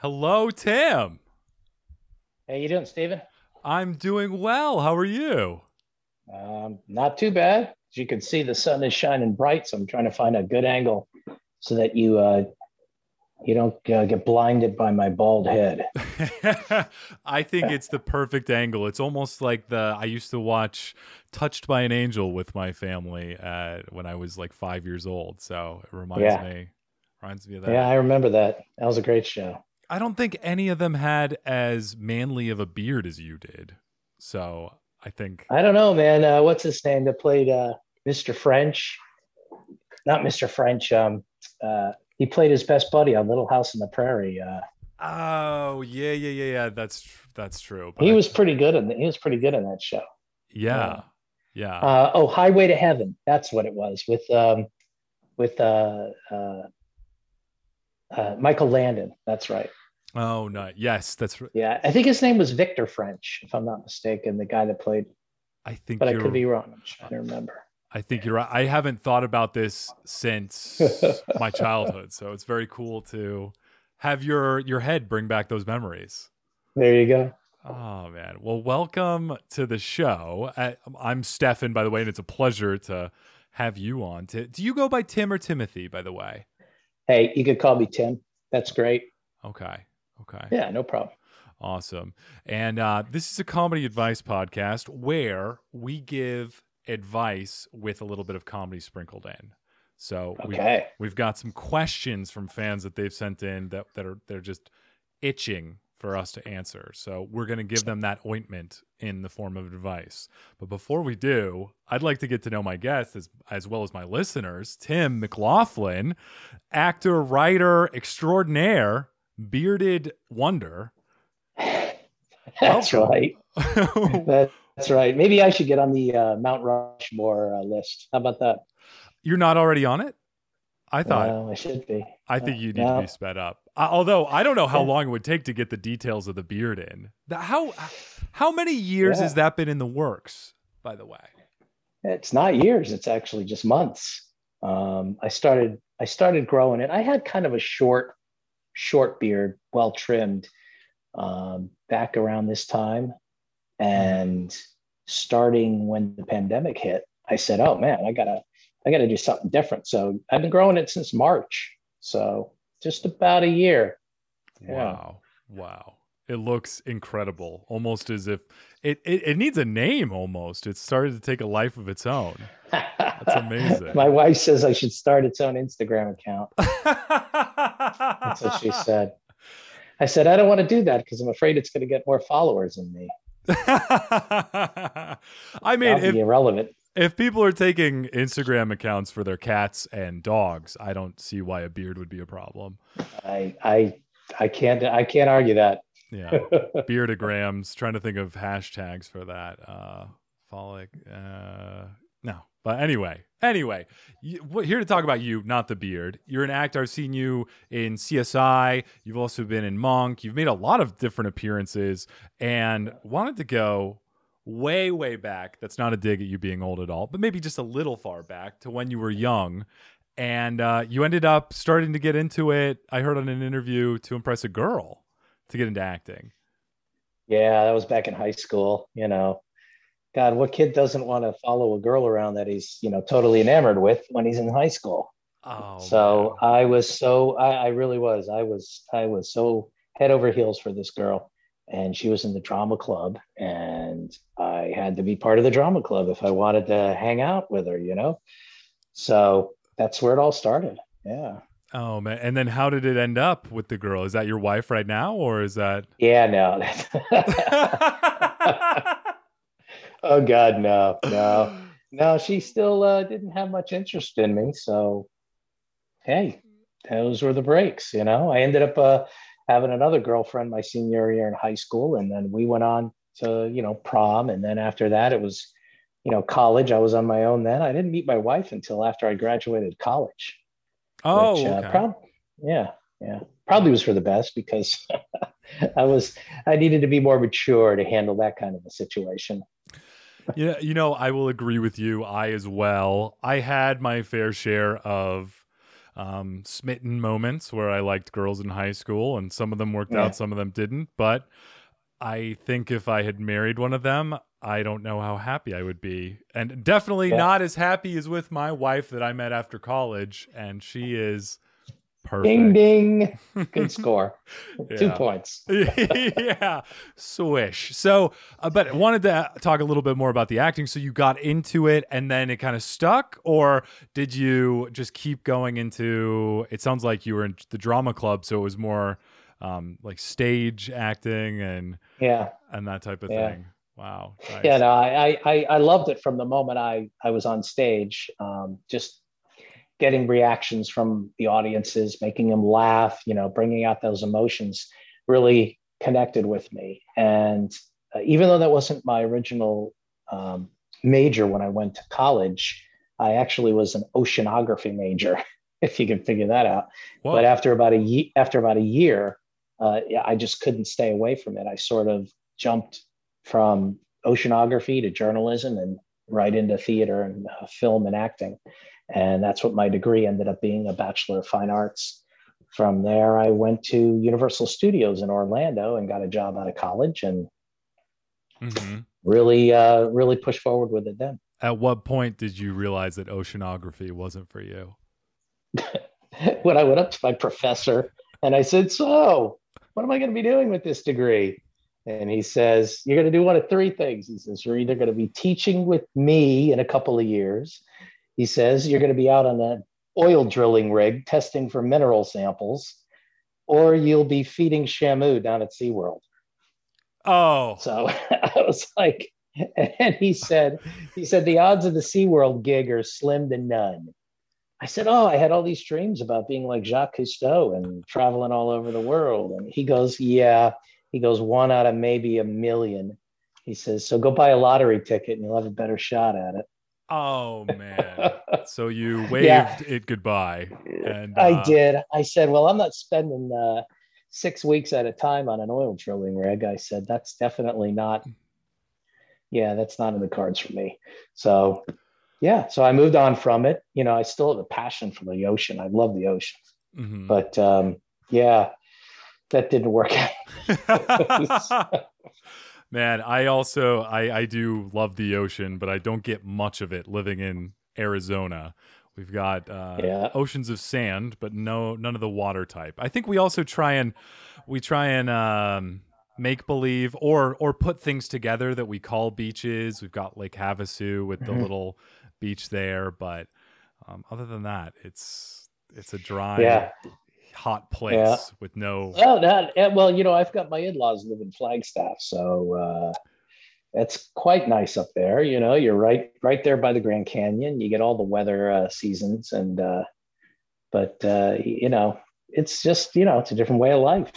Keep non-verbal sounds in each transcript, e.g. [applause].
Hello, Tim. How you doing, Stephen? I'm doing well. How are you? Um, not too bad. As you can see, the sun is shining bright, so I'm trying to find a good angle so that you uh, you don't uh, get blinded by my bald head. [laughs] I think it's the perfect angle. It's almost like the I used to watch Touched by an Angel with my family uh, when I was like five years old. So it reminds Yeah. me reminds me of that. Yeah, I remember that. That was a great show. I don't think any of them had as manly of a beard as you did. So I think I don't know, man. Uh, what's his name that played uh, Mr. French? Not Mr. French. Um, uh, he played his best buddy on Little House on the Prairie. Uh, Oh yeah, yeah, yeah, yeah. That's that's true. But he I- was pretty good in he was pretty good in that show. yeah, yeah. Uh, oh, Highway to Heaven. That's what it was with um, with uh, uh, uh, Michael Landon. That's right. Oh no, yes, that's. r- Yeah, I think his name was Victor French, if I'm not mistaken, the guy that played. I think. But I could be wrong. I'm trying to remember. I think you're right. I haven't thought about this since [laughs] my childhood, so it's very cool to have your your head bring back those memories. There you go. Oh man. Well, welcome to the show. I, I'm Stefan, by the way, and it's a pleasure to have you on. Ti- Do you go by Tim or Timothy, by the way? Hey, you could call me Tim. That's great. Okay. Okay. Yeah, no problem. Awesome. And uh, this is a comedy advice podcast where we give advice with a little bit of comedy sprinkled in. So we've, Okay. we've got some questions from fans that they've sent in that, that are they're just itching for us to answer. So we're going to give them that ointment in the form of advice. But before we do, I'd like to get to know my guests as, as well as my listeners. Tim McLaughlin, actor, writer extraordinaire, bearded wonder. [laughs] That's Welcome. right. [laughs] That's right. Maybe I should get on the uh, Mount Rushmore uh, list. How about that? You're not already on it? I thought. Well, I should be. I think you need no. to be sped up. Uh, although I don't know how long it would take to get the details of the beard in. How how many years Yeah. has that been in the works? By the way. It's not years. It's actually just months. Um, I started. I started growing it. I had kind of a short, short beard, well trimmed, um, back around this time, and starting when the pandemic hit, I said, "Oh man, I gotta, I gotta do something different." So I've been growing it since March. So just about a year. Yeah. Wow. Wow. It looks incredible. Almost as if it, it, it needs a name almost. It started to take a life of its own. That's [laughs] amazing. My wife says I should start its own Instagram account. [laughs] That's what she [laughs] said. I said, I don't want to do that because I'm afraid it's going to get more followers than me. I mean, if, irrelevant. if people are taking Instagram accounts for their cats and dogs, I don't see why a beard would be a problem. I, I, I can't, I can't argue that. Yeah. [laughs] Beardagrams, trying to think of hashtags for that. Uh folic uh no. But anyway, anyway, you, here to talk about you, not the beard. You're an actor. I've seen you in CSI. You've also been in Monk. You've made a lot of different appearances and wanted to go way, way back. That's not a dig at you being old at all, but maybe just a little far back to when you were young. And uh, you ended up starting to get into it. I heard on an interview to impress a girl to get into acting. yeah, that was back in high school. You know, God, what kid doesn't want to follow a girl around that he's, you know, totally enamored with when he's in high school? Oh, so I was so, I, I really was. I was, I was so head over heels for this girl. And she was in the drama club, and I had to be part of the drama club if I wanted to hang out with her, you know? So that's where it all started. Yeah. Oh man! And then how did it end up with the girl? Is that your wife right now, or is that? Yeah, no. [laughs] [laughs] oh God, no, no, [sighs] no. She still uh, didn't have much interest in me. So, hey, those were the breaks. You know, I ended up uh, having another girlfriend my senior year in high school, and then we went on to you know prom, and then after that it was you know college. I was on my own then. I didn't meet my wife until after I graduated college. Oh, which, uh, prob- yeah, yeah, probably was for the best because [laughs] I was I needed to be more mature to handle that kind of a situation. Yeah, you know, I will agree with you. I as well. I had my fair share of um, smitten moments where I liked girls in high school, and some of them worked Yeah. out, some of them didn't. But I think if I had married one of them, I don't know how happy I would be. And definitely Yeah. not as happy as with my wife that I met after college. And she is perfect. Ding ding. [laughs] Good score. Two points. [laughs] yeah, swish. So, uh, but I wanted to talk a little bit more about the acting. So, you got into it and then it kind of stuck, or did you just keep going into? It sounds like you were in the drama club, so it was more um, like stage acting and Yeah. and that type of Yeah. thing. Wow. nice. Yeah, no, I, I I loved it from the moment I I was on stage. Um, just getting reactions from the audiences, making them laugh, you know, bringing out those emotions, really connected with me. And uh, even though that wasn't my original um, major when I went to college, I actually was an oceanography major, [laughs] if you can figure that out. Whoa. But after about a ye- after about a year, uh, I just couldn't stay away from it. I sort of jumped from oceanography to journalism and right into theater and uh, film and acting. And that's what my degree ended up being a Bachelor of Fine Arts. From there, I went to Universal Studios in Orlando and got a job out of college and Mhm. really, uh, really pushed forward with it then. At what point did you realize that oceanography wasn't for you? [laughs] when I went up to my professor and I said, So, what am I going to be doing with this degree? And he says, You're going to do one of three things. He says, You're either going to be teaching with me in a couple of years. He says, You're going to be out on an oil drilling rig testing for mineral samples, or you'll be feeding Shamu down at SeaWorld. Oh, So [laughs] I was like, and he said, he said the odds of the SeaWorld gig are slim to none. I said, Oh, I had all these dreams about being like Jacques Cousteau and traveling all over the world. And he goes, Yeah. He goes, one out of maybe a million. He says, So go buy a lottery ticket and you'll have a better shot at it. Oh man. [laughs] So you waved Yeah. it goodbye. And I uh, did. I said, Well, I'm not spending uh, six weeks at a time on an oil drilling rig. I said, That's definitely not, yeah, that's not in the cards for me. So, yeah, so I moved on from it. You know, I still have a passion for the ocean. I love the ocean. mhm. But um, yeah, that didn't work out. [laughs] [laughs] Man, I also I I do love the ocean, but I don't get much of it living in Arizona. We've got uh, Yeah. oceans of sand, but no none of the water type. I think we also try and we try and um, make believe or or put things together that we call beaches. We've got Lake Havasu with the Mhm. little beach there, but um, other than that, it's it's a dry, Yeah. Hot place Yeah. with no. Well, that, eh, well, you know, I've got my in-laws live in Flagstaff, so uh, it's quite nice up there. You know, you're right, right there by the Grand Canyon. You get all the weather uh, seasons, and uh, but uh, you know, it's just you know, it's a different way of life.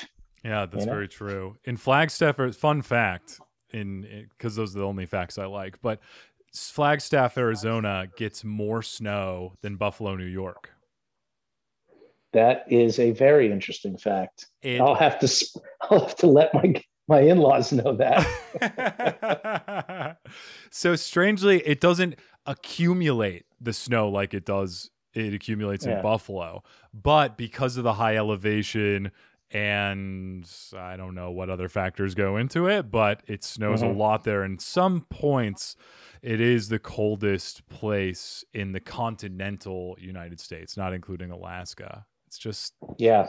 Yeah, that's you know? very true. In Flagstaff, or fun fact, in because those are the only facts I like, but Flagstaff, Arizona gets more snow than Buffalo, New York. That is a very interesting fact. It, I'll have to, I'll have to let my my in-laws know that. [laughs] so strangely, it doesn't accumulate the snow like it does. It accumulates in Buffalo, but because of the high elevation and I don't know what other factors go into it, but it snows a Mhm. lot there. And some points, it is the coldest place in the continental United States, not including Alaska. It's just yeah,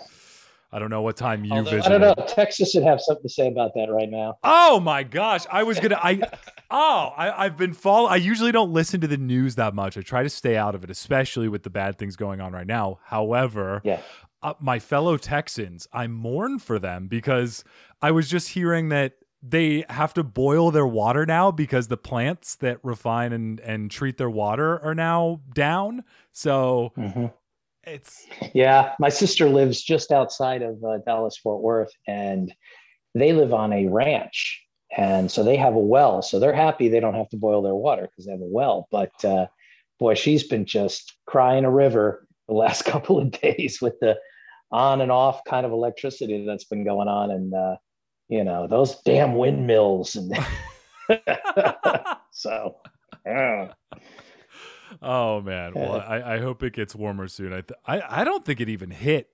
I don't know what time you Although. I don't know. Texas should have something to say about that right now. Oh my gosh. I was gonna I [laughs] oh, I, I've been follow I usually don't listen to the news that much. I try to stay out of it, especially with the bad things going on right now. However, Yeah. uh, my fellow Texans, I mourn for them because I was just hearing that they have to boil their water now because the plants that refine and, and treat their water are now down. So Mhm. It's Yeah, my sister lives just outside of uh, Dallas Fort Worth, and they live on a ranch, and so they have a well. So they're happy they don't have to boil their water because they have a well. But uh, boy, she's been just crying a river the last [laughs] couple of days with the on and off kind of electricity that's been going on, and uh, you know those damn windmills, and [laughs] [laughs] so. yeah. Oh man. [laughs] Well, I, I hope it gets warmer soon. I, th- I I don't think it even hit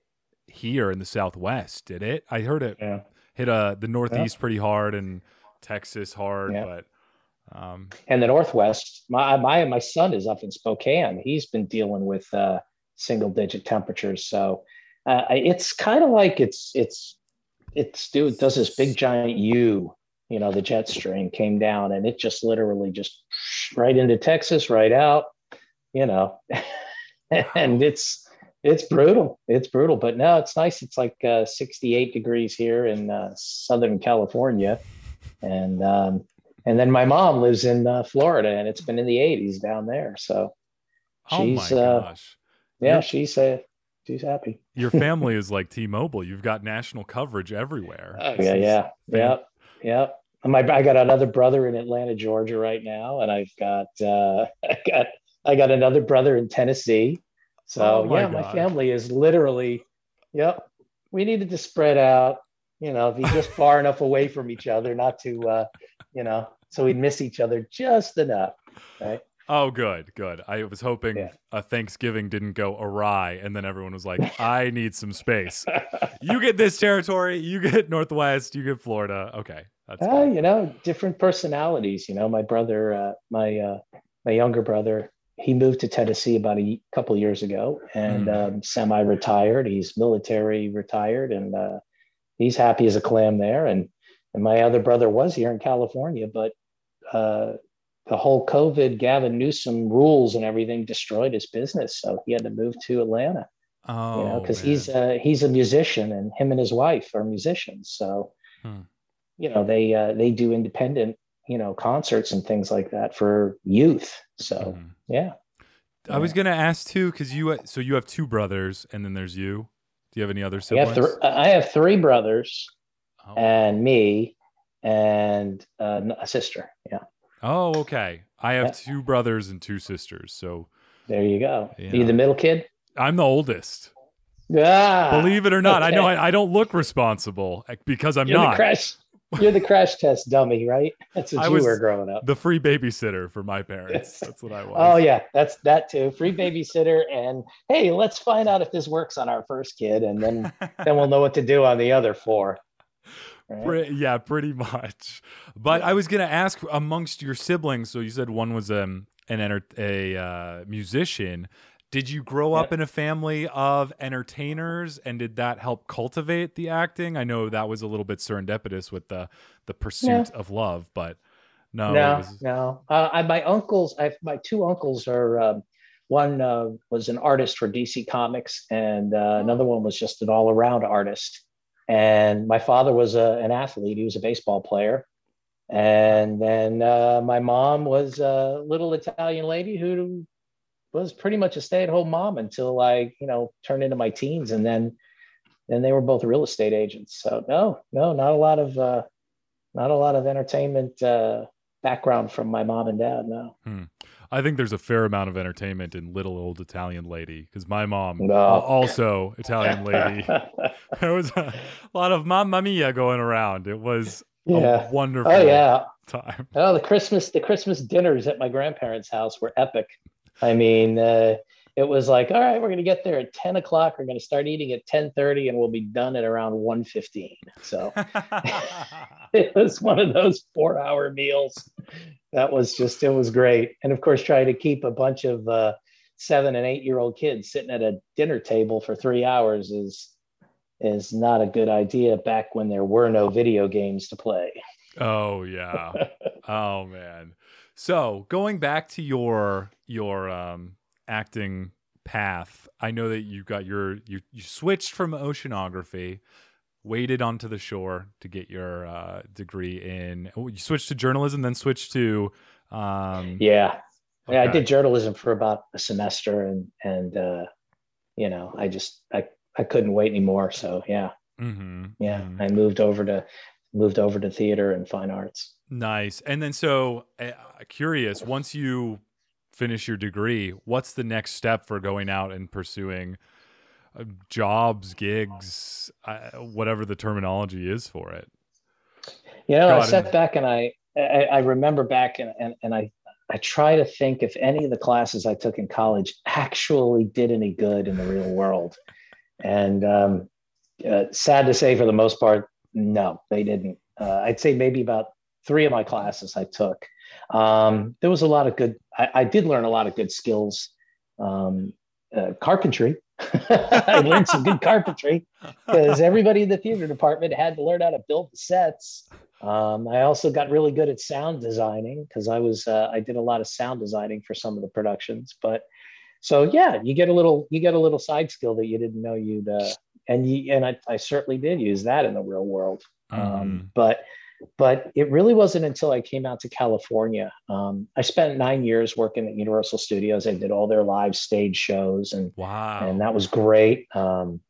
here in the Southwest, did it? I heard it Yeah. hit uh the Northeast pretty hard and Texas hard, Yeah. but um And the Northwest, my my my son is up in Spokane. He's been dealing with uh, single digit temperatures. So uh, it's kind of like it's it's it's dude does this big giant U. You know, the jet stream came down and it just literally just right into Texas, right out. You know, [laughs] and it's it's brutal. It's brutal, but no, it's nice. It's like uh, 68 degrees here in uh, Southern California, and um, and then my mom lives in uh, Florida, and it's been in the 80s down there. So oh my She's, uh, gosh. yeah, Yeah. she's uh, she's happy. Your family is like T-Mobile. You've got national coverage everywhere. Oh, yeah, yeah, fan- yeah, yeah. My I got another brother in Atlanta, Georgia, right now, and I've got uh, [laughs] I got I got another brother in Tennessee. So Oh, my yeah, my family is literally, yep. We needed to spread out, you know, be just far enough away from each other, not to, uh, you know, so we'd miss each other just enough. Right. Oh, good, good. I was hoping Yeah. a Thanksgiving didn't go awry, and then everyone was like, [laughs] "I need some space. You get this territory. You get Northwest. You get Florida. Okay, that's Uh, you know, different personalities. You know, my brother, uh, my uh, my younger brother, he moved to Tennessee about a couple of years ago, and Hmm. um, semi-retired. He's military retired, and uh, he's happy as a clam there. And and my other brother was here in California, but uh, the whole COVID, Gavin Newsom rules and everything destroyed his business, so he had to move to Atlanta. Oh, you know, because he's uh, he's a musician, and him and his wife are musicians. So, Hmm. you know, they uh, they do independent, you know, concerts and things like that for youth. So, Mhm. yeah, I was gonna ask too, because you so you have two brothers, and then there's you. Do you have any other I siblings? have, th- I have three brothers oh. and me and uh, a sister. Yeah, Oh, okay. I have Yeah. two brothers and two sisters, so there you go. Yeah. You the middle kid? I'm the oldest. yeah. Believe it or not, I know. I, I don't look responble eh, because I'm you're the not crash. You're the crash test dummy, right? That's what I you were growing up. the free babysitter for my parents. That's what I was. Oh yeah, that's that too. Free babysitter, and hey, let's find out if this works on our first kid, and then [laughs] then we'll know what to do on the other four. Right? Yeah, pretty much. But I was gonna ask amongst your siblings. So you said one was um, an enter- a uh, musician. Did you grow up Yeah. in a family of entertainers, and did that help cultivate the acting? I know that was a little bit serendipitous with the the pursuit of love, but no, no, was- no. Uh, I, my uncles, I my two uncles are. Um, one uh, was an artist for DC Comics, and uh, another one was just an all-around artist. And my father was a, an athlete; he was a baseball player. And then uh, my mom was a little Italian lady who was pretty much a stay-at-home mom until I, you know, turned into my teens, and then then they were both real estate agents. So no, no, not a lot of uh, not a lot of entertainment uh, background from my mom and dad. No, I think there's a fair amount of entertainment in little old Italian lady because my mom No. also Italian lady. [laughs] there was a lot of mamma mia going around. It was yeah. a wonderful Oh yeah. time. Oh, the Christmas the Christmas dinners at my grandparents' house were epic. I mean, uh, it was like, all right, we're gonna get there at ten o'clock. We're gonna start eating at ten thirty, and we'll be done at around 1.15. So [laughs] [laughs] it was one of those four hour meals. That was just it was great, and of course, trying to keep a bunch of uh, seven and eight year old kids sitting at a dinner table for three hours is is not a good idea back when there were no video games to play. oh yeah. [laughs] Oh man. So going back to your your um, acting path, I know that you got your you you switched from oceanography, waded onto the shore to get your uh, degree in. oh, You switched to journalism, then switched to. Um, Yeah. Yeah, I did journalism for about a semester and and uh you know, I just I I couldn't wait anymore. So yeah, Mhm, yeah. mhm. I moved over to moved over to theater and fine arts. Nice. And then, so uh, curious, once you finish your degree, what's the next step for going out and pursuing uh, jobs, gigs, uh, whatever the terminology is for it? You know, Go I sat back and I I, I remember back and, and and I I try to think if any of the classes I took in college actually did any good in the real world. And um, uh, sad to say, for the most part, no, they didn't. Uh, I'd say maybe about three of my classes I took. Um, there was a lot of good, I, I, did learn a lot of good skills. Um, uh, carpentry. [laughs] I learned some good carpentry because everybody in the theater department had to learn how to build the sets. Um, I also got really good at sound designing because I was uh, I did a lot of sound designing for some of the productions. But so yeah, you get a little you get a little side skill that you didn't know you'd uh, and you and I, I certainly did use that in the real world. Um, mm. but but it really wasn't until I came out to California. Um, I spent nine years working at Universal Studios. I did all their live stage shows, and wow, and that was great. Um,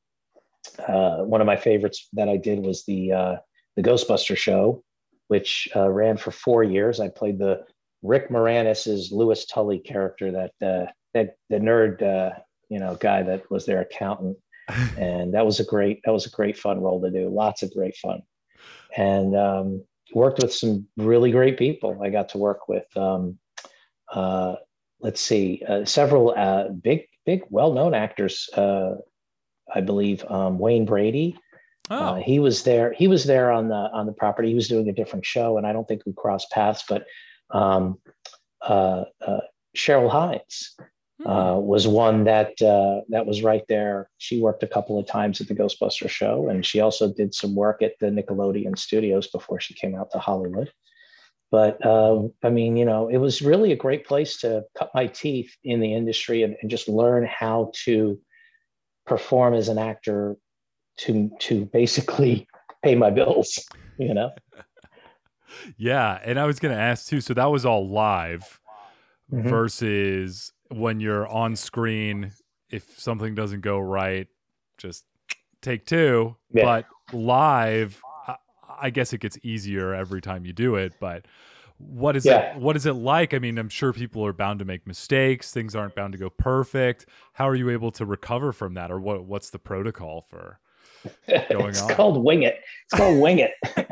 uh, one of my favorites that I did was the uh, the Ghostbuster show, which uh, ran for four years. I played the Rick Moranis's Louis Tully character, that uh, that the nerd, uh, you know, guy that was their accountant, [laughs] and that was a great that was a great fun role to do. Lots of great fun, and um, worked with some really great people. I got to work with. Um, uh, let's see, uh, several uh, big, big, well-known actors. I believe um, Wayne Brady, uh, oh. Uh, he was there. He was there on the on the property. He was doing a different show, and I don't think we crossed paths. But um, uh, uh, Cheryl Hines mm. was one that uh, that was right there. She worked a couple of times at the Ghostbuster show, and she also did some work at the Nickelodeon studios before she came out to Hollywood. But um, I mean, you know, it was really a great place to cut my teeth in the industry and, and just learn how to perform as an actor to to basically [laughs] pay my bills [laughs] you know [laughs] yeah and i was going to ask too so that was all live mm-hmm. versus when you're on screen if something doesn't go right just take two yeah. but live I, I, guess it gets easier every time you do it but what is yeah. it what is it like i mean i'm sure people are bound to make mistakes things aren't bound to go perfect how are you able to recover from that or what what's the protocol for going [laughs] it's on? called wing it. It's called wing it. [laughs]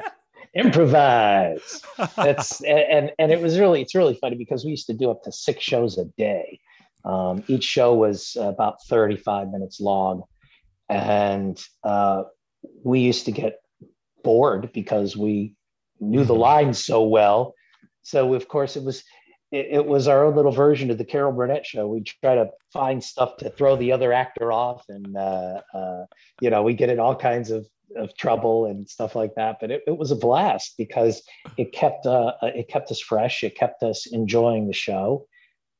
Improvise. That's and and it was really it's really funny because we used to do up to six shows a day. Um, each show was about 35 minutes long, and uh, we used to get bored because we knew the mm-hmm. lines so well. So of course it was it, it, was our own little version of the Carol Burnett show. We try to find stuff to throw the other actor off, and uh, uh, you know, we get in all kinds of, of trouble and stuff like that. But it, it was a blast because it kept uh, uh it kept us fresh. It kept us enjoying the show,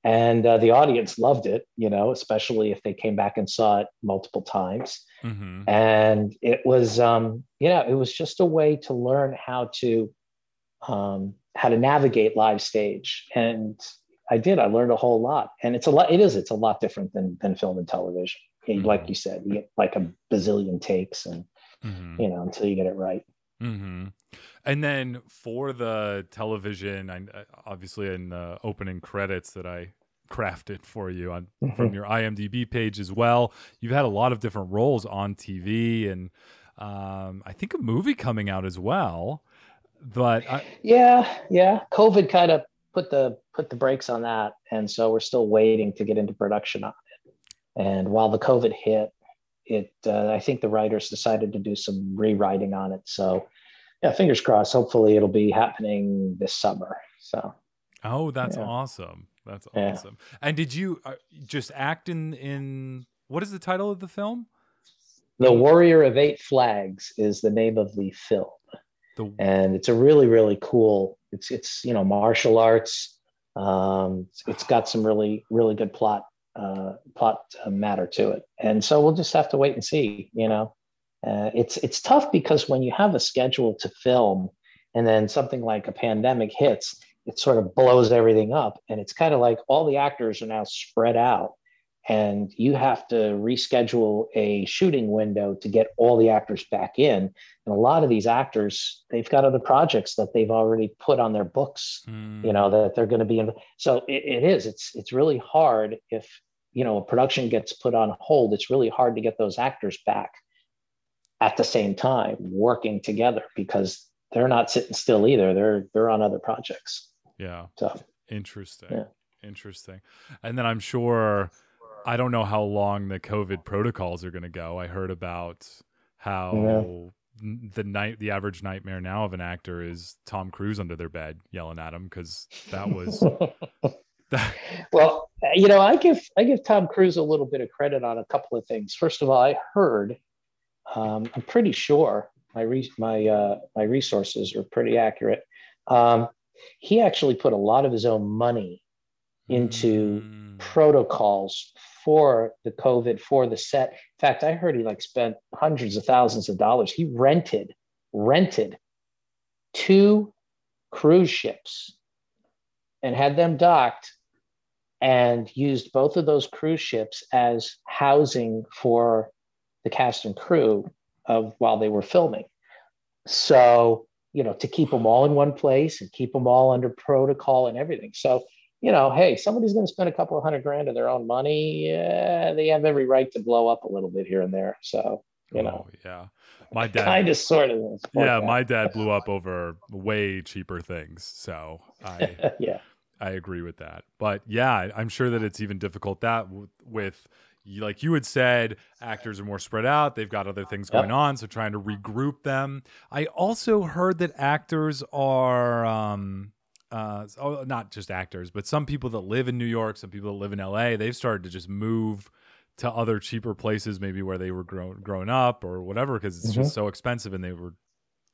and uh, the audience loved it. You know, especially if they came back and saw it multiple times. Mm-hmm. And it was, um, you know, it was just a way to learn how to um, how to navigate live stage and i did i learned a whole lot and it's a lot it is it's a lot different than than film and television mm-hmm. like you said you get like a bazillion takes and mm-hmm. you know until you get it right mm-hmm. and then for the television I, obviously in the opening credits that i [laughs] crafted for you on mm-hmm. from your imdb page as well you've had a lot of different roles on tv and um, i think a movie coming out as well but I... yeah, yeah, COVID kind of put the put the brakes on that, and so we're still waiting to get into production on it. And while the COVID hit, it uh, I think the writers decided to do some rewriting on it. So yeah, fingers crossed. Hopefully, it'll be happening this summer. So. Oh, that's yeah. awesome. That's awesome. Yeah. And did you uh, just act in in what is the title of the film? The Warrior of Eight Flags is the name of the film the... and it's a really really cool. It's it's you know martial arts. Um, it's got some really really good plot uh, plot matter to it, and so we'll just have to wait and see. You know, uh, it's it's tough because when you have a schedule to film, and then something like a pandemic hits, it sort of blows everything up, and it's kind of like all the actors are now spread out and you have to reschedule a shooting window to get all the actors back in and a lot of these actors they've got other projects that they've already put on their books mm. you know that they're going to be in so it, it is it's it's really hard if you know a production gets put on hold it's really hard to get those actors back at the same time working together because they're not sitting still either they're they're on other projects yeah so Interesting. Yeah. Interesting. And then I'm sure I don't know how long the COVID protocols are going to go. I heard about how yeah. the night the average nightmare now of an actor is Tom Cruise under their bed yelling at him because that was [laughs] [laughs] that. well, you know, I give I give Tom Cruise a little bit of credit on a couple of things. First of all, I heard, um, I'm pretty sure my re- my uh, my resources are pretty accurate. Um, he actually put a lot of his own money into mm. protocols for the COVID for the set. In fact, I heard he like spent hundreds of thousands of dollars. He rented rented two cruise ships and had them docked and used both of those cruise ships as housing for the cast and crew of while they were filming. So, you know, to keep them all in one place and keep them all under protocol and everything. So, you know, hey, somebody's going to spend a couple of hundred grand of their own money. They have every right to blow up a little bit here and there. So, you know, oh, yeah, my dad [laughs] kind of sort of. Yeah, my dad blew up over way cheaper things. So I, [laughs] yeah, I agree with that. But yeah, I'm sure that it's even difficult that with like you had said, actors are more spread out. They've got other things going on, so trying to regroup them. I also heard that actors are, um, uh, oh, not just actors, but some people that live in New York, some people that live in LA, they've started to just move to other cheaper places, maybe where they were grown growing up or whatever, because it's mm-hmm. just so expensive, and they were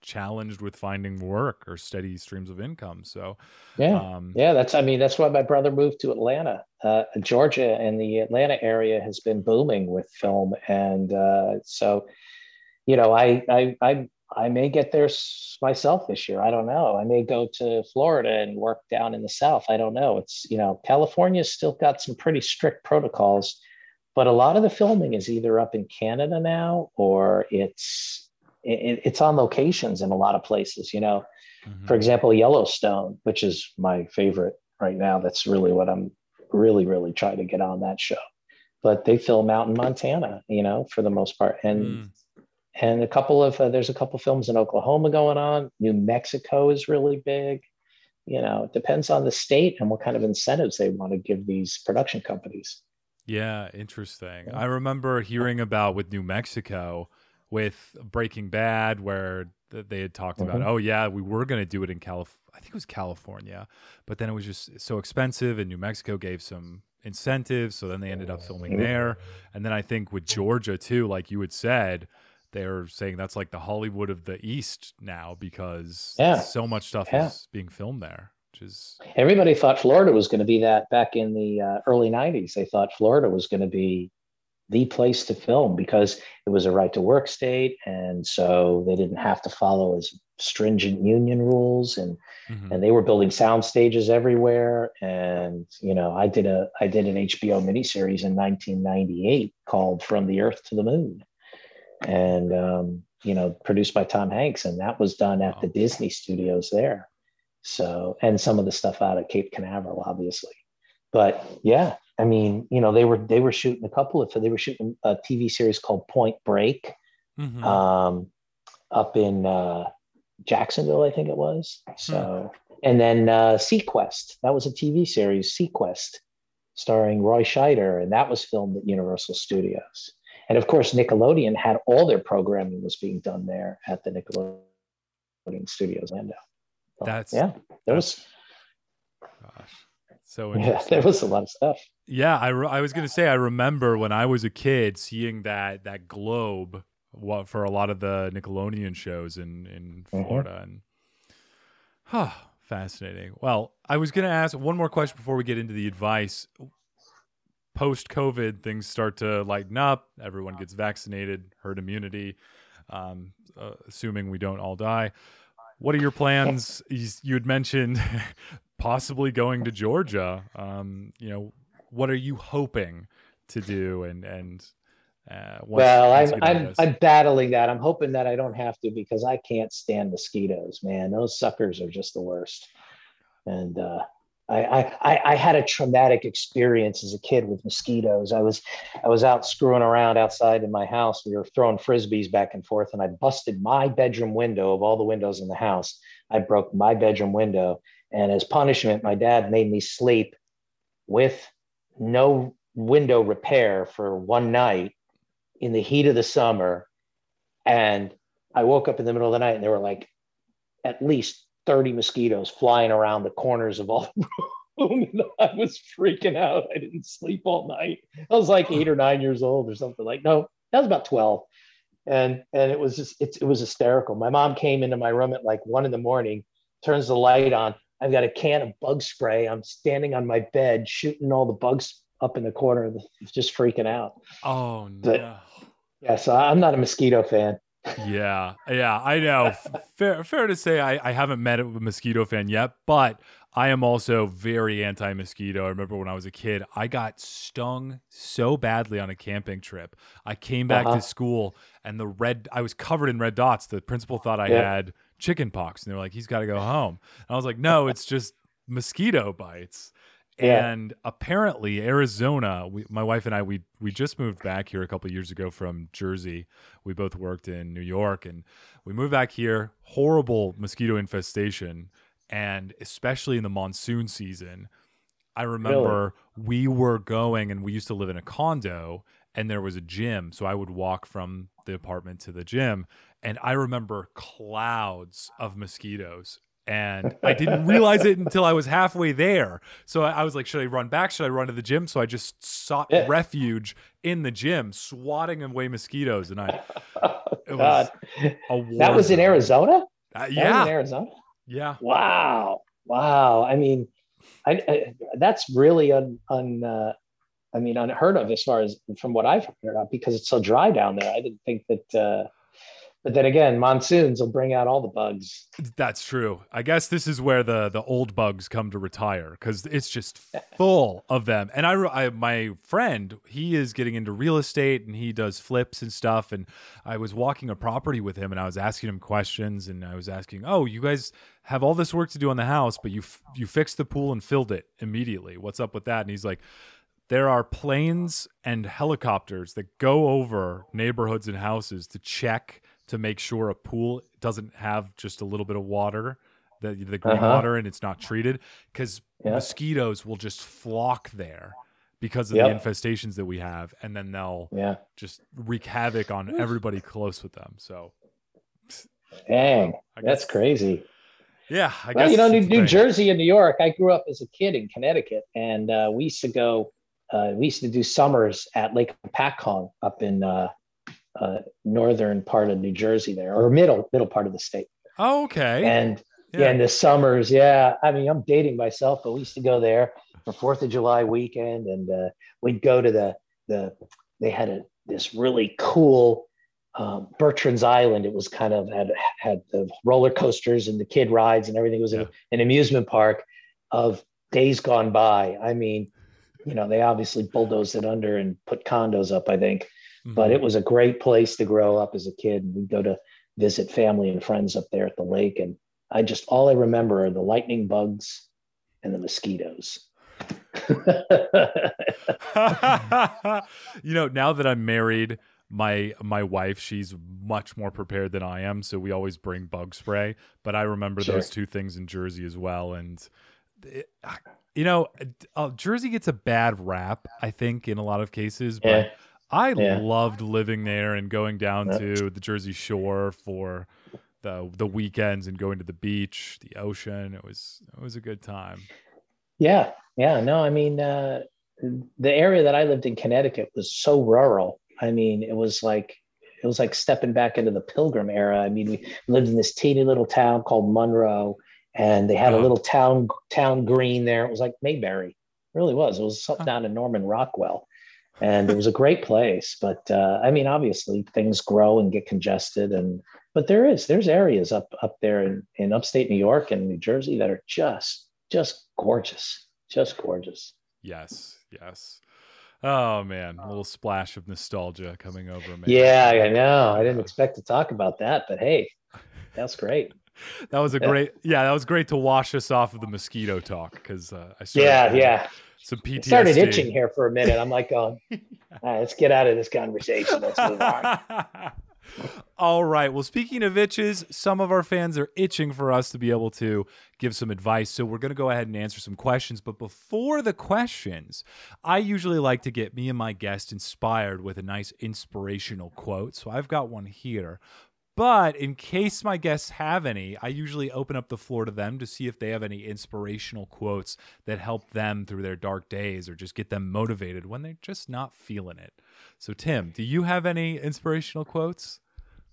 challenged with finding work or steady streams of income. So, yeah, um, yeah, that's I mean that's why my brother moved to Atlanta, uh, Georgia, and the Atlanta area has been booming with film, and uh, so, you know, I I I. I may get there myself this year. I don't know. I may go to Florida and work down in the South. I don't know. It's, you know, California's still got some pretty strict protocols, but a lot of the filming is either up in Canada now or it's it, it's on locations in a lot of places. You know, mm-hmm. for example, Yellowstone, which is my favorite right now. That's really what I'm really, really trying to get on that show. But they film out in Montana, you know, for the most part, and mm. and a couple of uh, there's a couple films in Oklahoma going on. New Mexico is really big. You know, it depends on the state and what kind of incentives they want to give these production companies. Yeah, interesting. I remember hearing about with New Mexico with Breaking Bad, where they had talked mm-hmm. about, oh yeah, we were going to do it in California. I think it was California, but then it was just so expensive, and New Mexico gave some incentives, so then they ended up filming mm-hmm. there. And then I think with Georgia too, like you had said, they're saying that's like the Hollywood of the East now because yeah. so much stuff yeah. is being filmed there. Which is everybody thought Florida was going to be that back in the uh, early '90s. They thought Florida was going to be the place to film because it was a right to work state. And so they didn't have to follow as stringent union rules. And mm-hmm. and they were building sound stages everywhere. And you know i did a i did an hbo miniseries in 1998 called from the earth to the moon. And um, you know produced by tom hanks. And that was done at wow. the disney studios there. So and some of the stuff out at cape canaveral obviously. But yeah I mean, you know, they were they were shooting a couple of they were shooting a TV series called Point Break, mm-hmm. um, up in uh, Jacksonville, I think it was. So, hmm. and then uh, seaQuest, that was a TV series, seaQuest, starring Roy Scheider, and that was filmed at Universal Studios. And of course, Nickelodeon had all their programming was being done there at the Nickelodeon Studios, Orlando. So, that's yeah, that was. Gosh so [laughs] yeah, there was a lot of stuff. Yeah, I, re- I was gonna say I remember when I was a kid seeing that that globe what for a lot of the Nickelodeon shows in in mm-hmm. Florida mm-hmm. and huh, fascinating. Well, I was gonna ask one more question before we get into the advice. Post COVID, things start to lighten up. Everyone gets vaccinated, herd immunity, um, uh, assuming we don't all die. What are your plans? [laughs] You, you had mentioned [laughs] possibly going to Georgia. Um, you know, what are you hoping to do? And and uh, once, well, once I'm I'm, I'm battling that. I'm hoping that I don't have to because I can't stand mosquitoes, man. Those suckers are just the worst. And uh, I, I I had a traumatic experience as a kid with mosquitoes. I was I was out screwing around outside in my house. We were throwing frisbees back and forth, and I busted my bedroom window of all the windows in the house. I broke my bedroom window, And as punishment, my dad made me sleep with no window repair for one night in the heat of the summer. And I woke up in the middle of the night and there were like at least 30 mosquitoes flying around the corners of all [laughs] the room. And [laughs] I was freaking out. I didn't sleep all night. I was like eight or nine years old or something like, no, that was about 12. And, and it was just, it, it was hysterical. My mom came into my room at like one in the morning, turns the light on. I've got a can of bug spray. I'm standing on my bed, shooting all the bugs up in the corner, just freaking out. Oh, no. But, yeah, so I'm not a mosquito fan yeah, yeah, I know. fair, fair to say, I, I haven't met a mosquito fan yet, but I am also very anti mosquito. I remember when I was a kid, I got stung so badly on a camping trip. I came back uh-huh. to school and the red, I was covered in red dots. The principal thought I yeah. had chicken pox, and they're like, he's got to go home. And I was like, no, it's just mosquito bites. Yeah. And apparently, Arizona. We, my wife and I, we we just moved back here a couple years ago from Jersey. We both worked in New York, and we moved back here. Horrible mosquito infestation, and especially in the monsoon season. I remember really? we were going, and we used to live in a condo, and there was a gym, so I would walk from the apartment to the gym, and I remember clouds of mosquitoes and I didn't realize it until I was halfway there. So I, was like, should I run back? Should I run to the gym? So I just sought yeah. refuge in the gym, swatting away mosquitoes, and I. [laughs] It was that was in Arizona. Uh, yeah, in Arizona. Yeah. Wow. Wow. I mean, I, I that's really un, un uh, I mean, unheard of as far as from what I've heard of because it's so dry down there. I didn't think that. Uh, but then again, monsoons will bring out all the bugs. That's true. I guess this is where the the old bugs come to retire because it's just full of them. And I, I, my friend, he is getting into real estate and he does flips and stuff. And I was walking a property with him and I was asking him questions and I was asking, "Oh, you guys have all this work to do on the house, but you f- you fixed the pool and filled it immediately. What's up with that?" And he's like there are planes and helicopters that go over neighborhoods and houses to check to make sure a pool doesn't have just a little bit of water, the the green uh-huh. water, and it's not treated because yeah. mosquitoes will just flock there because of yep. the infestations that we have, and then they'll yeah. just wreak havoc on everybody close with them. So, dang, that's crazy. Yeah, I well, you know, New, New Jersey and New York. I grew up as a kid in Connecticut, and uh, we used to go. Uh, we used to do summers at Lake Hopatcong up in uh, uh, northern part of New Jersey there, or middle middle part of the state. Oh, okay. And yeah. yeah, in the summers, yeah. I mean, I'm dating myself, but we used to go there for Fourth of July weekend, and uh, we'd go to the the. They had a this really cool um, Bertrand's Island. It was kind of had had the roller coasters and the kid rides and everything. It was yeah. an, an amusement park of days gone by. I mean, you know, they obviously bulldozed it under and put condos up. I think, Mm-hmm. But it was a great place to grow up as a kid. And we'd go to visit family and friends up there at the lake. And I just, all I remember are the lightning bugs and the mosquitoes. [laughs] you know, now that I'm married, my my wife she's much more prepared than I am, so we always bring bug spray. But I remember sure. those two things in Jersey as well, and it, you know, uh, Jersey gets a bad rap, I think, in a lot of cases. But yeah. I yeah. loved living there and going down to the Jersey Shore for the the weekends and going to the beach, the ocean. It was it was a good time. Yeah, yeah. No, I mean uh, the area that I lived in, Connecticut, was so rural. I mean, it was like it was like stepping back into the Pilgrim era. I mean, we lived in this teeny little town called Monroe, and they had oh. a little town town green there. It was like Mayberry. It really was. It was something down in Norman Rockwell and it was a great place. But uh, I mean, obviously, things grow and get congested, and but there is there's areas up up there in, in upstate New York and New Jersey that are just just gorgeous, just gorgeous. Yes, yes. Oh man, a little splash of nostalgia coming over me. Yeah, I know. I didn't expect to talk about that, but hey, that's great. [laughs] that was a great, yeah, that was great to wash us off of the mosquito talk because uh, I yeah, yeah, some PTSD. Started itching here for a minute. I'm like, oh, [laughs] going, right, let's get out of this conversation. Let's move on. [laughs] All right. Well, speaking of itches, some of our fans are itching for us to be able to give some advice. So we're going to go ahead and answer some questions. But before the questions, I usually like to get me and my guest inspired with a nice inspirational quote. So I've got one here. But in case my guests have any, I usually open up the floor to them to see if they have any inspirational quotes that help them through their dark days or just get them motivated when they're just not feeling it. So, Tim, do you have any inspirational quotes?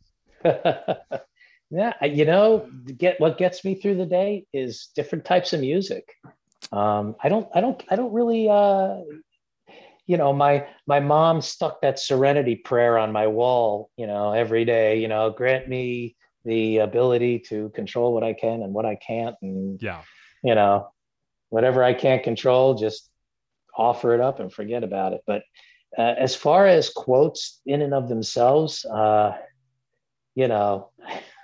[laughs] yeah, you know, get what gets me through the day is different types of music. Um, I don't, I don't, I don't really, uh, you know, my my mom stuck that Serenity prayer on my wall, you know, every day. You know, grant me the ability to control what I can and what I can't, and yeah, you know, whatever I can't control, just offer it up and forget about it. But uh, as far as quotes in and of themselves, uh, you know,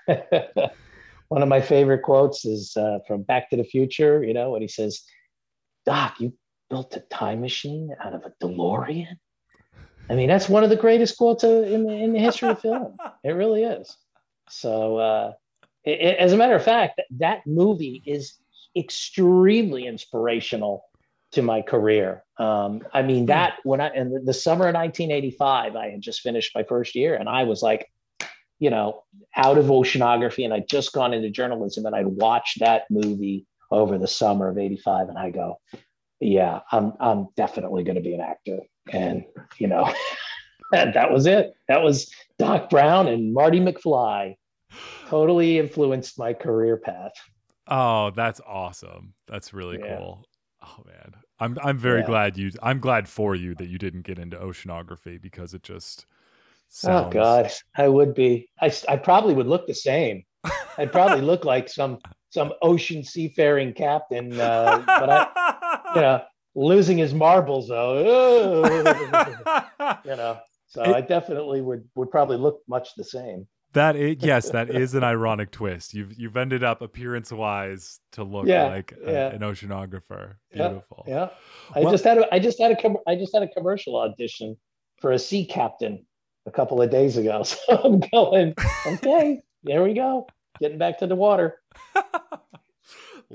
[laughs] one of my favorite quotes is uh, from Back to the Future, you know, when he says, Doc, you built a time machine out of a DeLorean? I mean, that's one of the greatest quotes in the, in the history of film. [laughs] It really is. So, uh, it, it, as a matter of fact, that movie is extremely inspirational to my career. Um, I mean, hmm. that when I in the, the summer of 1985, I had just finished my first year, and I was like, you know, out of oceanography and I'd just gone into journalism and I'd watched that movie over the summer of 85 and I go, yeah, I'm, I'm definitely going to be an actor. And, you know, [laughs] and that was it. That was Doc Brown and Marty McFly totally influenced my career path. Oh, that's awesome. That's really yeah. cool. Oh man. I'm I'm very yeah. glad you I'm glad for you that you didn't get into oceanography because it just Oh, sounds. Oh God, I would be. I, I probably would look the same. I'd probably look like some some ocean seafaring captain, uh, but I, [laughs] you know, losing his marbles though. [laughs] you know, so it, I definitely would would probably look much the same. That is, [laughs] yes, that is an ironic twist. You've you've ended up appearance wise to look yeah, like a, yeah. an oceanographer. Beautiful. Yeah, yeah. I well, just had a I just had a com- I just had a commercial audition for a sea captain a couple of days ago. [laughs] So I'm going, okay, there we go. Getting back to the water.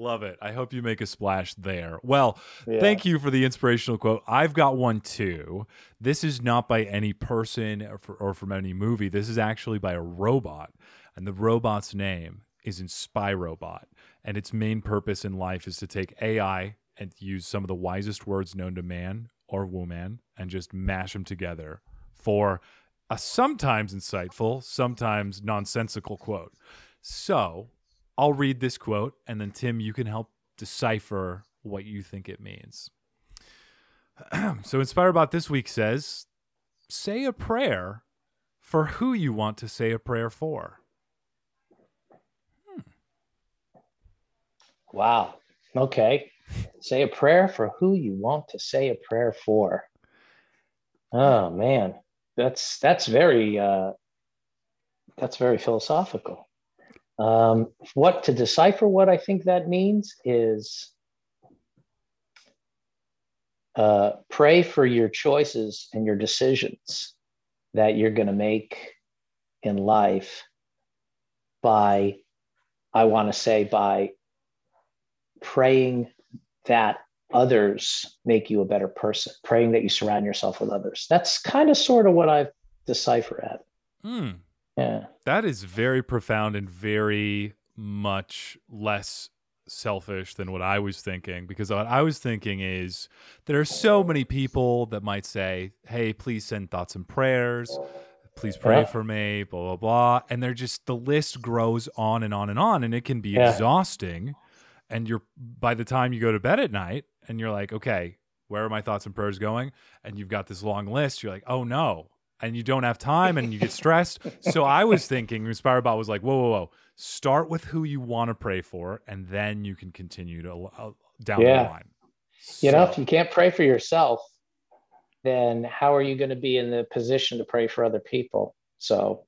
Love it. I hope you make a splash there. Well, yeah. thank you for the inspirational quote. I've got one too. This is not by any person or, for, or from any movie. This is actually by a robot. And the robot's name is Inspirobot. And its main purpose in life is to take AI and use some of the wisest words known to man or woman and just mash them together for a sometimes insightful, sometimes nonsensical quote. So I'll read this quote, and then Tim, you can help decipher what you think it means. [clears throat] so, Inspirobot this week says, Say a prayer for who you want to say a prayer for. Hmm. Wow. Okay. Say a prayer for who you want to say a prayer for. Oh, man that's that's very uh, that's very philosophical. Um, what to decipher what I think that means is uh, pray for your choices and your decisions that you're going to make in life by, I want to say, by praying that others make you a better person, praying that you surround yourself with others. That's kind of sort of what I decipher at. Mm. Yeah. That is very profound and very much less selfish than what I was thinking because what I was thinking is there are so many people that might say, "Hey, please send thoughts and prayers. Please pray yeah. for me." Blah blah blah, and they're just the list grows on and on and on, and it can be yeah. exhausting. And you're by the time you go to bed at night, and you're like, okay, where are my thoughts and prayers going? And you've got this long list. You're like, oh no. And you don't have time and you get stressed. so I was thinking, Inspirobot was like, whoa, whoa, whoa. Start with who you want to pray for, and then you can continue to uh, down yeah. the line. So. You know, if you can't pray for yourself, then how are you going to be in the position to pray for other people? So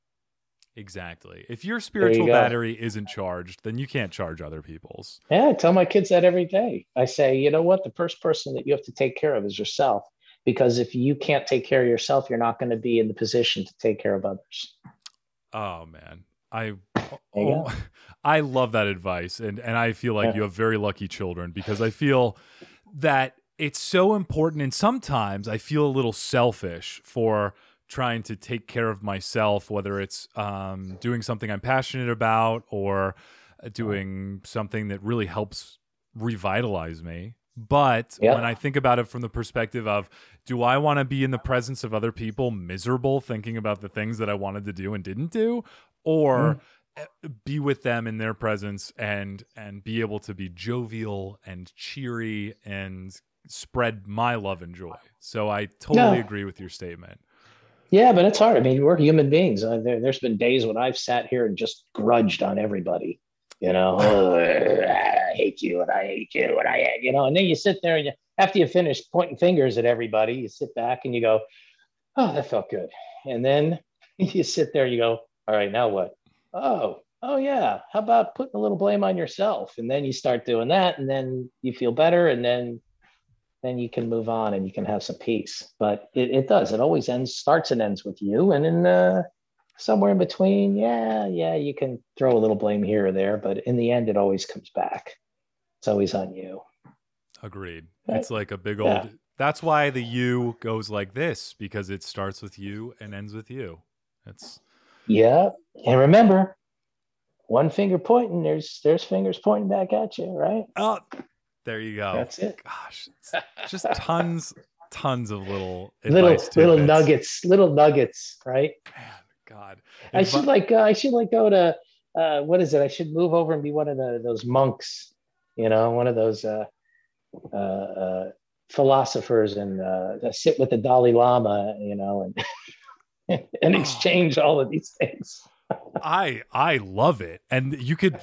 Exactly. If your spiritual you battery isn't charged, then you can't charge other people's. Yeah, I tell my kids that every day. I say, you know what? The first person that you have to take care of is yourself. Because if you can't take care of yourself, you're not going to be in the position to take care of others. Oh man, I oh, [laughs] I love that advice, and and I feel like Yeah. you have very lucky children because I feel that it's so important, and sometimes I feel a little selfish for trying to take care of myself, whether it's um, doing something I'm passionate about or uh, doing something that really helps revitalize me. But Yeah. when I think about it from the perspective of, do I want to be in the presence of other people miserable thinking about the things that I wanted to do and didn't do? Or uh, be with them in their presence and and be able to be jovial and cheery and spread my love and joy. So I totally agree with your statement. Yeah, but it's hard. I mean, we're human beings. Uh, there, there's been days when I've sat here and just grudged on everybody. You know, [laughs] "Oh, I hate you and I hate you and I hate, you know, and then you sit there and you, after you finish pointing fingers at everybody, you sit back and you go, oh, that felt good. And then [laughs] you sit there and you go, all right, now what? Oh, oh yeah. How about putting a little blame on yourself? And then you start doing that and then you feel better and then then you can move on and you can have some peace. But it, it does. It always ends, starts and ends with you. And then uh, somewhere in between, yeah, yeah, you can throw a little blame here or there, but in the end, it always comes back. It's always on you. Agreed. Right. It's like a big old Yeah. That's why the you goes like this because it starts with you and ends with you. That's Yeah. And remember, one finger pointing, there's there's fingers pointing back at you, right? oh, there you go. That's it. Gosh, it's just tons, tons of little little little nuggets, little nuggets, right? Man, God, I should like uh, I should like go to uh, what is it? I should move over and be one of the those monks, you know, one of those uh, uh, uh, philosophers and uh, sit with the Dalai Lama, you know, and [laughs] and exchange all of these things. I I love it, and you could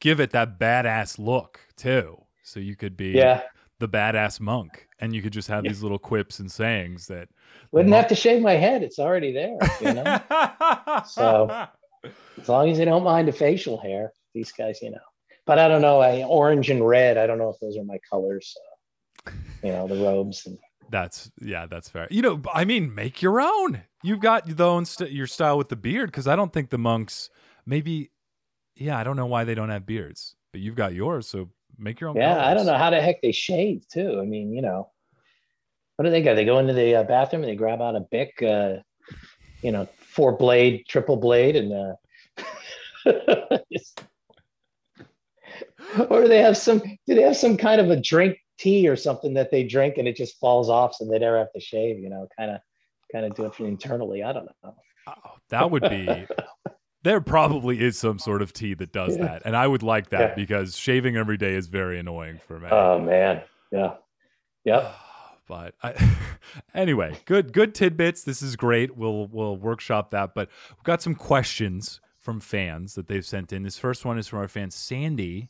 give it that badass look too. So you could be Yeah, the badass monk, and you could just have Yeah. these little quips and sayings that. wouldn't have to shave my head; it's already there. You know, [laughs] So- as long as they don't mind the facial hair, these guys, you know. But I don't know, I, orange and red. I don't know if those are my colors. Uh, you know, the robes and That's yeah, that's fair. You know, I mean, make your own. You've got the own st- your style with the beard because I don't think the monks maybe. Yeah, I don't know why they don't have beards, but you've got yours, so make your own. Yeah, I don't know how the heck they shave too. I mean, you know, what do they got? They go into the uh, bathroom and they grab out a bic, uh, you know, four blade, triple blade, and uh, [laughs] just- [laughs] or do they have some? Do they have some kind of a drink tea or something that they drink and it just falls off, so they never have to shave? You know, kind of, kind of do it internally. I don't know. Oh, that would be. There probably is some sort of tea that does Yeah. that, and I would like that Yeah. because shaving every day is very annoying for me. Oh man, yeah, yeah. [sighs] but I, [laughs] anyway, good good tidbits. This is great. We'll we'll workshop that. But we've got some questions from fans that they've sent in. This first one is from our fan Sandy,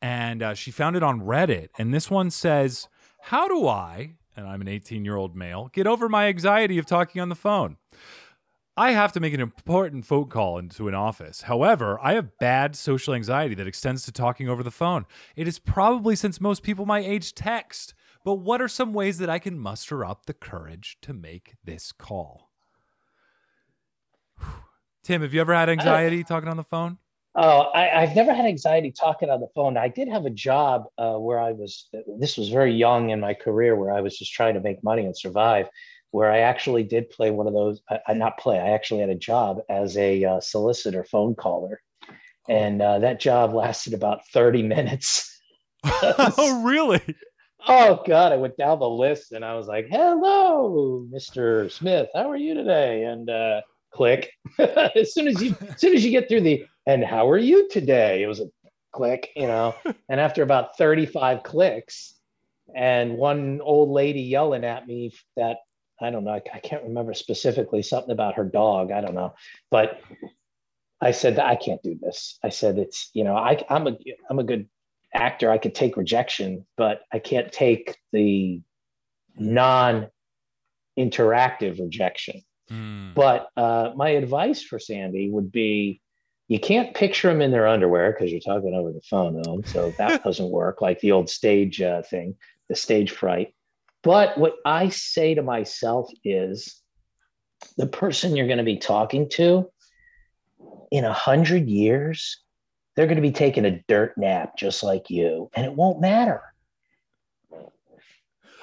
and uh, she found it on Reddit. And this one says, "How do I?" And I'm an 18 year old male. Get over my anxiety of talking on the phone. I have to make an important phone call into an office. However, I have bad social anxiety that extends to talking over the phone. It is probably since most people my age text. But what are some ways that I can muster up the courage to make this call? [sighs] Tim, have you ever had anxiety talking on the phone? Oh, I, I've never had anxiety talking on the phone. I did have a job uh, where I was, this was very young in my career where I was just trying to make money and survive, where I actually did play one of those, I, I not play, I actually had a job as a uh, solicitor phone caller. And uh, that job lasted about 30 minutes. [laughs] oh, really? Oh God, I went down the list and I was like, "Hello, Mr. Smith. How are you today?" And uh, click. [laughs] as soon as you, as soon as you get through the, and how are you today? It was a click, you know. [laughs] and after about thirty-five clicks, and one old lady yelling at me that I don't know, I, I can't remember specifically something about her dog. I don't know, but I said I can't do this. I said it's you know I I'm a I'm a good actor. I could take rejection, but I can't take the non interactive rejection. Mm. But uh, my advice for Sandy would be you can't picture them in their underwear because you're talking over the phone, though. So that [laughs] doesn't work, like the old stage uh, thing, the stage fright. But what I say to myself is the person you're going to be talking to, in a hundred years, they're going to be taking a dirt nap just like you, and it won't matter.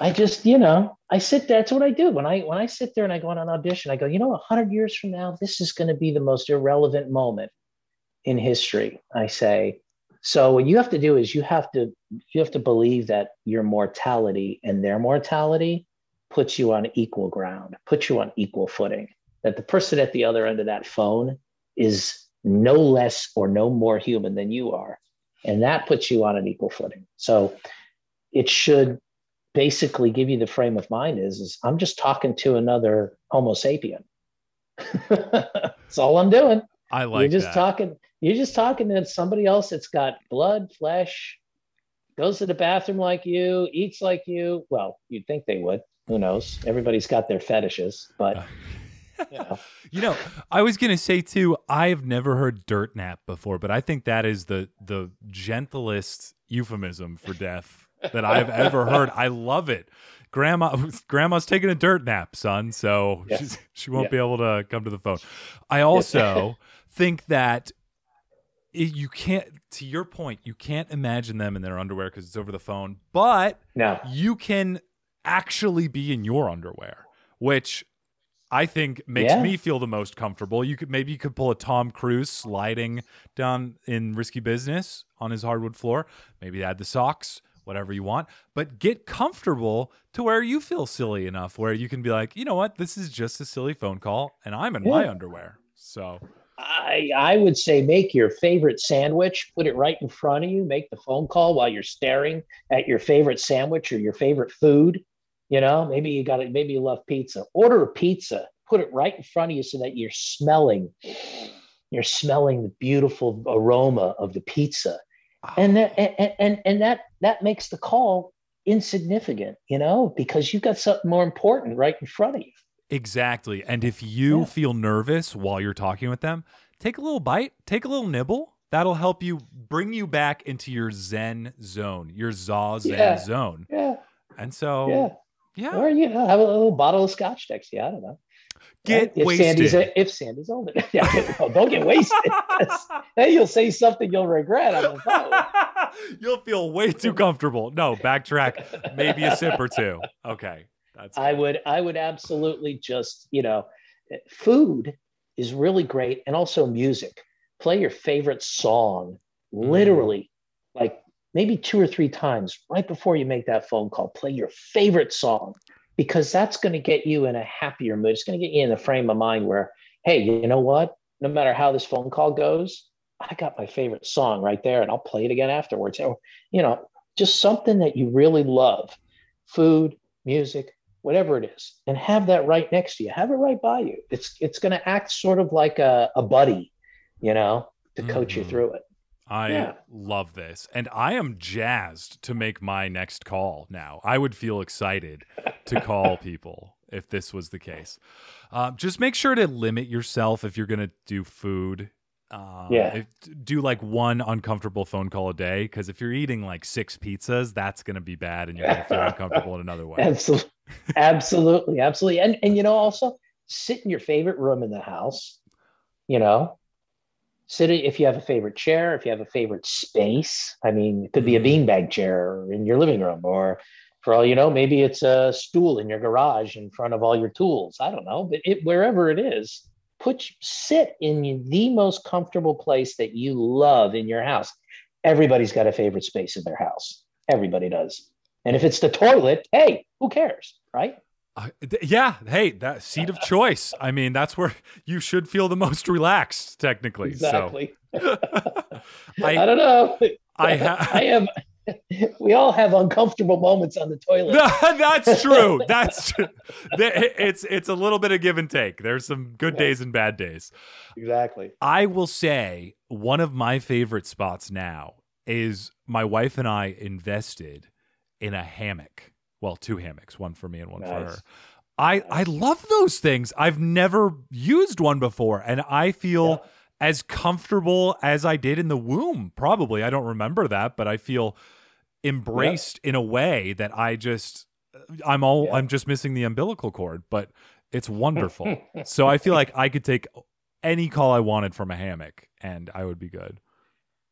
I just, you know, I sit there. That's what I do when I when I sit there and I go on an audition. I go, you know, a hundred years from now, this is going to be the most irrelevant moment in history. I say. So what you have to do is you have to you have to believe that your mortality and their mortality puts you on equal ground, puts you on equal footing. That the person at the other end of that phone is no less or no more human than you are. And that puts you on an equal footing. So it should basically give you the frame of mind is, is I'm just talking to another Homo sapien. [laughs] that's all I'm doing. I like you're just that. talking, you're just talking to somebody else that's got blood, flesh, goes to the bathroom like you, eats like you. Well, you'd think they would. Who knows? Everybody's got their fetishes, but [laughs] you know. You know, I was gonna say too. I've never heard dirt nap before, but I think that is the the gentlest euphemism for death that I've ever heard. I love it. Grandma, [laughs] grandma's taking a dirt nap, son. So Yes. she's, [laughs] she won't Yeah. be able to come to the phone. I also think that you can't. To your point, you can't imagine them in their underwear because it's over the phone. But no, you can actually be in your underwear, which I think makes Yeah. me feel the most comfortable. You could maybe you could pull a Tom Cruise sliding down in risky business on his hardwood floor. Maybe add the socks, whatever you want, but get comfortable to where you feel silly enough where you can be like, you know what, this is just a silly phone call, and I'm in my underwear. So I, I would say make your favorite sandwich, put it right in front of you, make the phone call while you're staring at your favorite sandwich or your favorite food. You know, maybe you got it, maybe you love pizza. Order a pizza, put it right in front of you so that you're smelling, you're smelling the beautiful aroma of the pizza. And that and, and and that that makes the call insignificant, you know, because you've got something more important right in front of you. Exactly. And if you Yeah. feel nervous while you're talking with them, take a little bite, take a little nibble. That'll help you bring you back into your Zen zone, your Zaw Zen Yeah. zone. Yeah. And so, Yeah. yeah, Or you know, have a little bottle of scotch next to you. I don't know. get if wasted. Sandy's if Sandy's older, [laughs] yeah, don't get wasted. [laughs] then you'll say something you'll regret on the. [laughs] You'll feel way too comfortable. No, backtrack. Maybe a sip or two. Okay. That's I would I would absolutely just you know, food is really great, and also music. Play your favorite song, Mm. literally, like maybe two or three times right before you make that phone call. Play your favorite song because that's going to get you in a happier mood. It's going to get you in the frame of mind where, hey, you know what? No matter how this phone call goes, I got my favorite song right there, and I'll play it again afterwards. Or you know, just something that you really love, food, music, whatever it is, and have that right next to you. Have it right by you. It's it's going to act sort of like a, a buddy, you know, to coach you Mhm. through it. I Yeah. love this. And I am jazzed to make my next call now. I would feel excited to call [laughs] people if this was the case. Uh, just make sure to limit yourself if you're going to do food. Uh, Yeah. if- do like one uncomfortable phone call a day because if you're eating like six pizzas, that's going to be bad and you're going to feel uncomfortable in another way. [laughs] Absolutely, absolutely, absolutely. And and you know, also sit in your favorite room in the house. You know, sit if you have a favorite chair, if you have a favorite space. I mean, it could be a Mhm. beanbag chair in your living room, or for all you know, maybe it's a stool in your garage in front of all your tools. I don't know, but it, wherever it is, put sit in the most comfortable place that you love in your house. Everybody's got a favorite space in their house. Everybody does. And if it's the toilet, hey, who cares, right? Uh, th- yeah. Hey, that seat of choice. I mean, that's where [laughs] you should feel the most relaxed, technically. Exactly. So [laughs] I, [laughs] I, don't know. I, ha- I have. [laughs] We all have uncomfortable moments on the toilet. [laughs] that's true. [laughs] That's true. It's it's a little bit of give and take. There's some good days and bad days. Exactly. I will say one of my favorite spots now is my wife and I invested in a hammock. Well, two hammocks, one for me and one for her. I I love those things. I've never used one before and I feel Yeah. As comfortable as I did in the womb. Probably. I don't remember that, but I feel embraced in a way that I just I'm all Yeah. I'm just missing the umbilical cord, but it's wonderful. [laughs] so I feel like I could take any call I wanted from a hammock, and I would be good.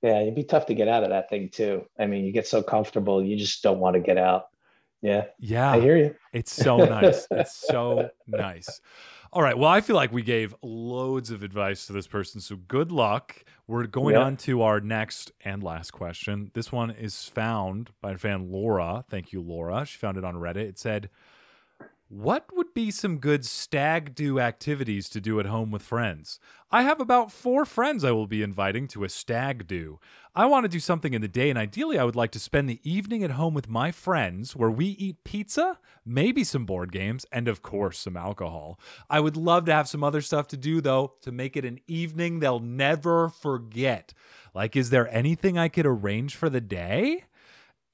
Yeah, it'd be tough to get out of that thing too. I mean, you get so comfortable, you just don't want to get out. Yeah. Yeah. I hear you. It's so nice. it's [laughs] so nice. All right. Well, I feel like we gave loads of advice to this person. So good luck. We're going Yeah. on to our next and last question. This one is found by a fan, Laura. Thank you, Laura. She found it on Reddit. It said, What would be some good stag do activities to do at home with friends? I have about four friends I will be inviting to a stag do. I want to do something in the day, and ideally, I would like to spend the evening at home with my friends where we eat pizza, maybe some board games, and of course, some alcohol. I would love to have some other stuff to do, though, to make it an evening they'll never forget. Like, is there anything I could arrange for the day?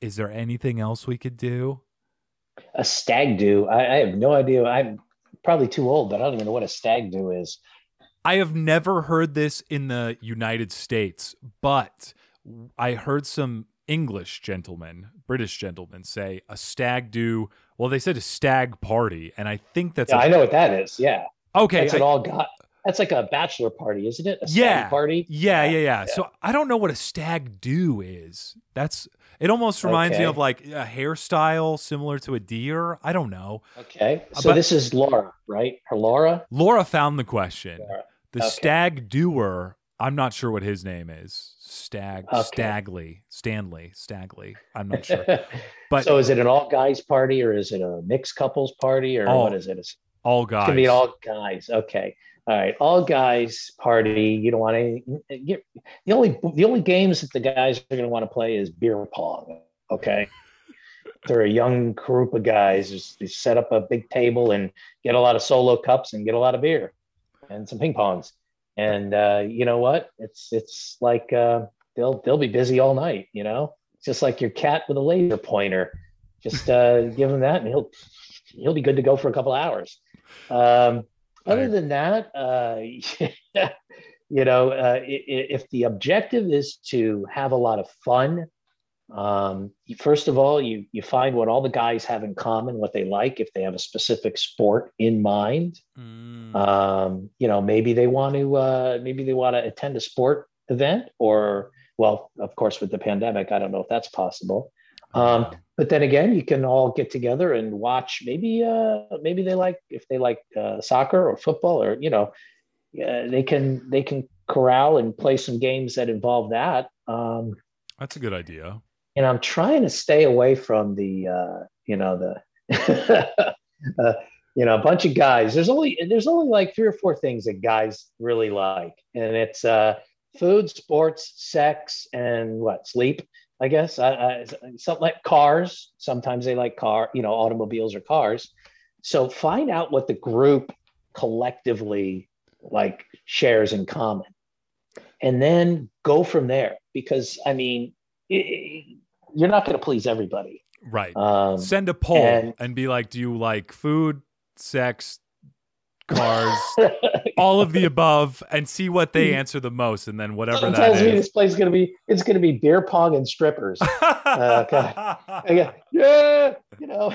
Is there anything else we could do? A stag do. I, I have no idea. I'm probably too old, but I don't even know what a stag do is. I have never heard this in the United States, but I heard some English gentlemen, British gentlemen say a stag do. Well, they said a stag party, and I think that's Yeah, a- I know what that is. Yeah. okay. That's I- an all got. That's like a bachelor party, isn't it? A stag Yeah. party. yeah, yeah, yeah, Yeah. So I don't know what a stag do is. That's it. Almost reminds me of like a hairstyle similar to a deer. I don't know. Okay. So but- this is Laura, right? Her Laura. Laura found the question. Laura. The Okay. stag doer. I'm not sure what his name is. Stag Okay. Stagley, Stanley, Stagley. I'm not sure. [laughs] But so is it an all guys party or is it a mixed couples party or All what is it? It's all guys. gonna be all guys. Okay. All right. All guys party. You don't want any you, the only the only games that the guys are gonna want to play is beer pong. Okay. [laughs] They're a young group of guys. Just, just set up a big table and get a lot of solo cups and get a lot of beer and some ping pongs. And uh, you know what? It's it's like uh, they'll they'll be busy all night. You know, it's just like your cat with a laser pointer. Just uh, give him that, and he'll he'll be good to go for a couple hours. Um, other Right. than that, uh, [laughs] you know, uh, i- i- if the objective is to have a lot of fun, um, first of all, you you find what all the guys have in common, what they like. If they have a specific sport in mind, Mm, um, you know, maybe they want to uh, maybe they want to attend a sport event, or well, of course, with the pandemic, I don't know if that's possible. Um, but then again, you can all get together and watch. Maybe uh, maybe they like if they like uh, soccer or football, or you know, uh, they can they can corral and play some games that involve that. Um, that's a good idea. and I'm trying to stay away from the, uh, you know, the, [laughs] uh, you know, a bunch of guys. There's only there's only like three or four things that guys really like, and it's uh, food, sports, sex, and what sleep. I guess I, I, something like cars. Sometimes they like car, you know, automobiles or cars. So find out what the group collectively like shares in common, and then go from there. Because I mean, it, you're not going to please everybody. Right. Um, Send a poll and, and- be like, do you like food, sex, cars, [laughs] all of the above, and see what they [laughs] answer the most, and then whatever Someone that tells me this place is going to be it's going to be beer pong and strippers. [laughs] I go, yeah, you know,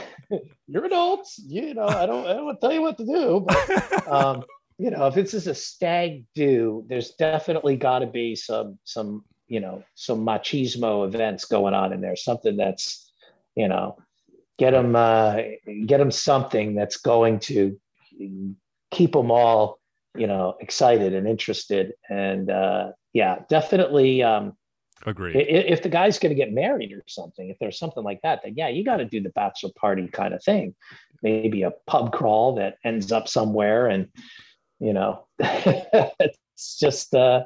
you're adults. You know, I don't I don't tell you what to do. But, um, you know, if this is a stag do, there's definitely got to be some some you know some machismo events going on in there. Something that's you know get them uh, get them something that's going to keep them all you know excited and interested and uh, yeah definitely um, i- Agreed. i- if the guy's going to get married or something if there's something like that then yeah you got to do the bachelor party kind of thing maybe a pub crawl that ends up somewhere and you know [laughs] it's just uh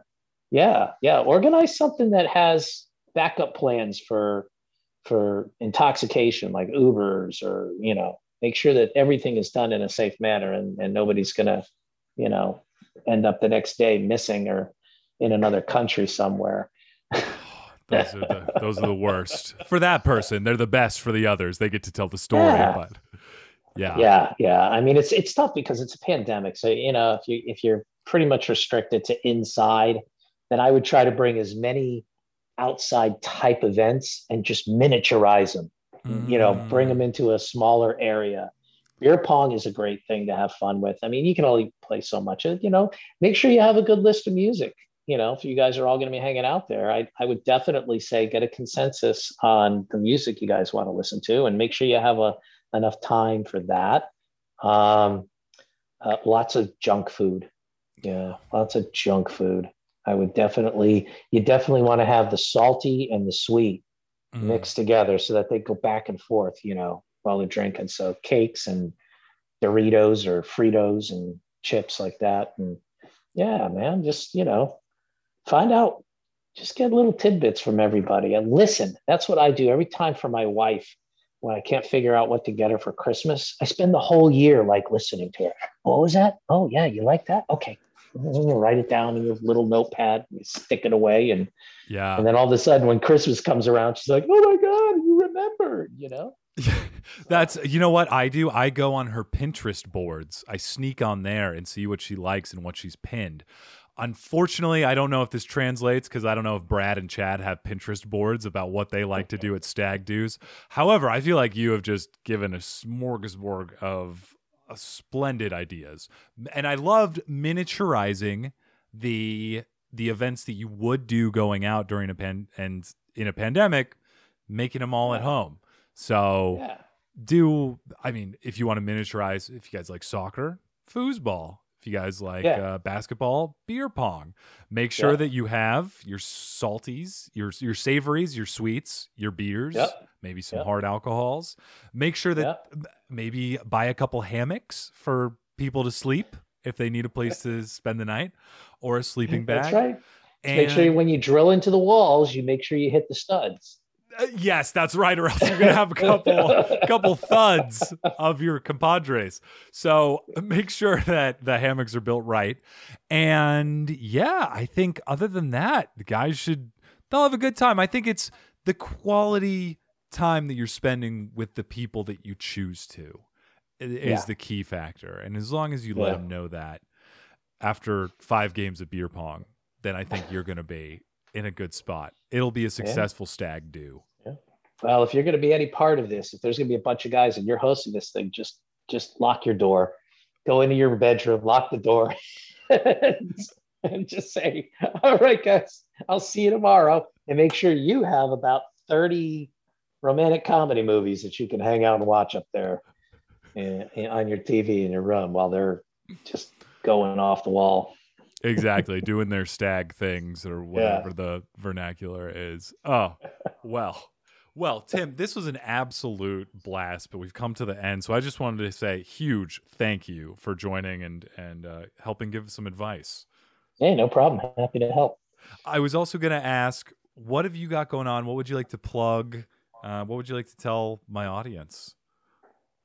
yeah yeah organize something that has backup plans for for intoxication like ubers or you know make sure that everything is done in a safe manner and, and nobody's gonna you know end up the next day missing or in another country somewhere [sighs] those are the those are the worst for that person. They're the best for the others. They get to tell the story, Yeah. but yeah, yeah yeah i mean it's it's tough because it's a pandemic so you know if you if you're pretty much restricted to inside then i would try to bring as many outside type events and just miniaturize them you know bring Mm. them into a smaller area beer pong is a great thing to have fun with. I mean, you can only play so much. You know, make sure you have a good list of music. You know, if you guys are all going to be hanging out there, I, I would definitely say get a consensus on the music you guys want to listen to, and make sure you have a enough time for that. Um, uh, lots of junk food. Yeah, lots of junk food. I would definitely, you definitely want to have the salty and the sweet mm. mixed together so that they go back and forth, you know, while they're drinking. So cakes and Doritos or Fritos and chips like that. And yeah, man, just, you know, find out, just get little tidbits from everybody and listen. That's what I do every time for my wife when I can't figure out what to get her for Christmas. I spend the whole year like listening to her. What was that? Oh, yeah, you like that? Okay. You write it down in your little notepad, you stick it away, and yeah. And then all of a sudden, when Christmas comes around, she's like, "Oh my God, you remembered," you know. [laughs] That's you know what I do. I go on her Pinterest boards. I sneak on there and see what she likes and what she's pinned. Unfortunately, I don't know if this translates because I don't know if Brad and Chad have Pinterest boards about what they like to do at stag do's. However, I feel like you have just given a smorgasbord of uh, splendid ideas, and I loved miniaturizing the the events that you would do going out during a pan and in a pandemic, making them all at home. So yeah. do I mean if you want to miniaturize, if you guys like soccer, foosball, you guys like yeah. uh, basketball, beer pong. Make sure yeah. that you have your salties, your your savories, your sweets, your beers, yep. maybe some yep. hard alcohols. Make sure that yep. maybe buy a couple hammocks for people to sleep if they need a place to spend the night or a sleeping bag. That's right. And make sure when you drill into the walls, you make sure you hit the studs. Uh, yes, that's right. Or else you're gonna have a couple, [laughs] couple thuds of your compadres. So make sure that the hammocks are built right. And yeah, I think other than that, the guys should they'll have a good time. I think it's the quality time that you're spending with the people that you choose to is yeah. the key factor. And as long as you let them know that after five games of beer pong, then I think you're going to be in a good spot. It'll be a successful yeah. stag do. Yeah. Well, if you're going to be any part of this, if there's going to be a bunch of guys and you're hosting this thing, just just lock your door, go into your bedroom, lock the door, [laughs] and just say, "All right, guys, I'll see you tomorrow," and make sure you have about thirty romantic comedy movies that you can hang out and watch up there and, and on your TV in your room while they're just going off the wall exactly doing their stag things or whatever yeah. the vernacular is. Oh well well tim this was an absolute blast but we've come to the end so i just wanted to say huge thank you for joining and and uh, helping give some advice. Hey no problem. Happy to help. I was also going to ask what have you got going on? What would you like to plug? Uh, what would you like to tell my audience?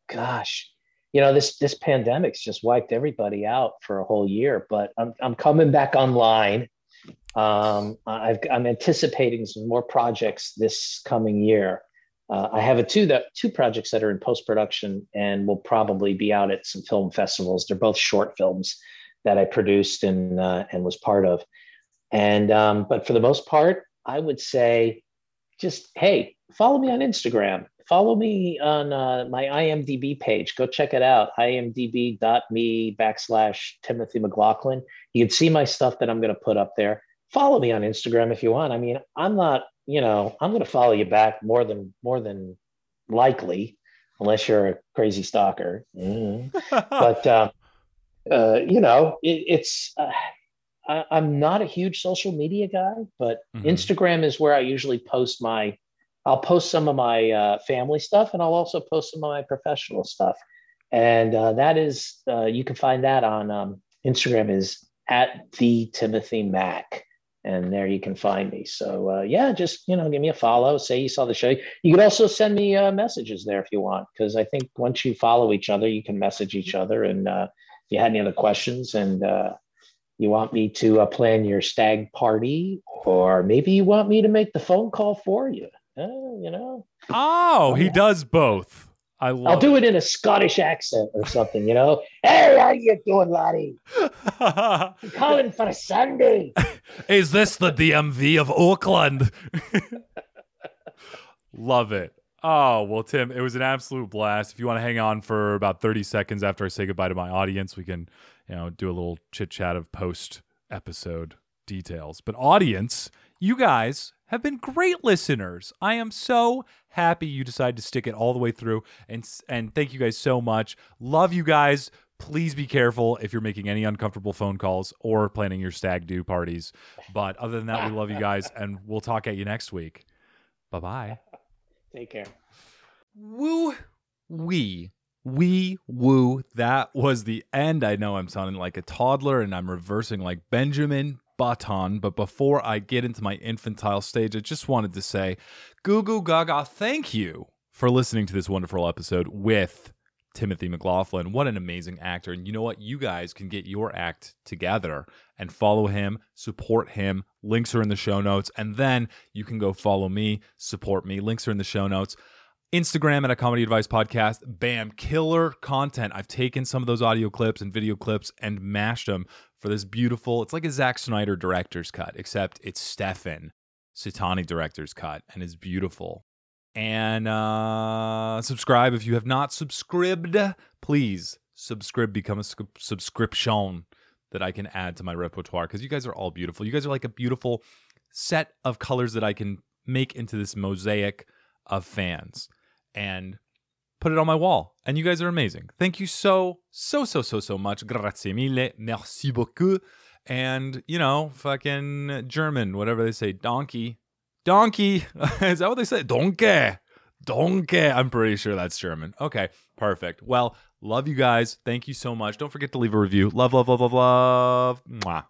Gosh you know this this pandemic's just wiped everybody out for a whole year but i'm, I'm coming back online. Um, i am anticipating some more projects this coming year. Uh, i have a two that two projects that are in post-production and will probably be out at some film festivals. They're both short films that i produced and uh, and was part of. And um, but for the most part i would say just hey follow me on instagram follow me on uh, my IMDb page. Go check it out. IMDb.me backslash Timothy McLaughlin. You can see my stuff that I'm going to put up there. Follow me on Instagram if you want. I mean, I'm not, you know, I'm going to follow you back more than more than likely, unless you're a crazy stalker. Mm. [laughs] but um, uh, you know, it, it's. Uh, I, am not a huge social media guy, but mm-hmm. Instagram is where I usually post my I'll post some of my uh, family stuff and I'll also post some of my professional stuff. And uh, that is, uh, you can find that on um, Instagram is at the Timothy Mac. And there you can find me. So uh, yeah, just, you know, give me a follow, say you saw the show. You could also send me uh, messages there if you want, because I think once you follow each other, you can message each other. And uh, if you had any other questions and you want me to plan your stag party, or maybe you want me to make the phone call for you oh, you know. Oh, he does both. I love I'll do it in a Scottish accent or something, you know. [laughs] Hey, how you doing, laddie? [laughs] I'm calling for a Sunday. [laughs] Is this the DMV of Auckland? love it. Oh, well, Tim, it was an absolute blast. If you want to hang on for about 30 seconds after I say goodbye to my audience, we can, you know, do a little chit chat of post episode details. But, audience, you guys have been great listeners. I am so happy you decided to stick it all the way through. And, and thank you guys so much. Love you guys. Please be careful if you're making any uncomfortable phone calls or planning your stag do parties. But other than that, we love you guys [laughs] and we'll talk at you next week. Bye bye. [laughs] Take care. Woo wee. Wee woo. That was the end. I know I'm sounding like a toddler and I'm reversing like Benjamin Button. But before I get into my infantile stage, I just wanted to say, goo goo gaga, thank you for listening to this wonderful episode with Timothy McLaughlin. What an amazing actor. And you know what? You guys can get your act together and follow him, support him. Links are in the show notes. And then you can go follow me, support me. Links are in the show notes. Instagram at a comedy advice podcast. Bam, killer content. I've taken some of those audio clips and video clips and mashed them for this beautiful, it's like a Zack Snyder director's cut, except it's Stephen Sitani director's cut and it's beautiful and uh, subscribe if you have not subscribed. Please subscribe, become a sub- subscription that I can add to my repertoire because you guys are all beautiful. You guys are like a beautiful set of colors that I can make into this mosaic of fans and put it on my wall. And you guys are amazing. Thank you so, so, so, so, so much. Grazie mille. Merci beaucoup. And, you know, fucking German, whatever they say, donkey Donkey. [laughs] Is that what they say? Donkey. Donkey. I'm pretty sure that's German. Okay, perfect. Well, love you guys. Thank you so much. Don't forget to leave a review. Love, love, love, love, love. Mwah.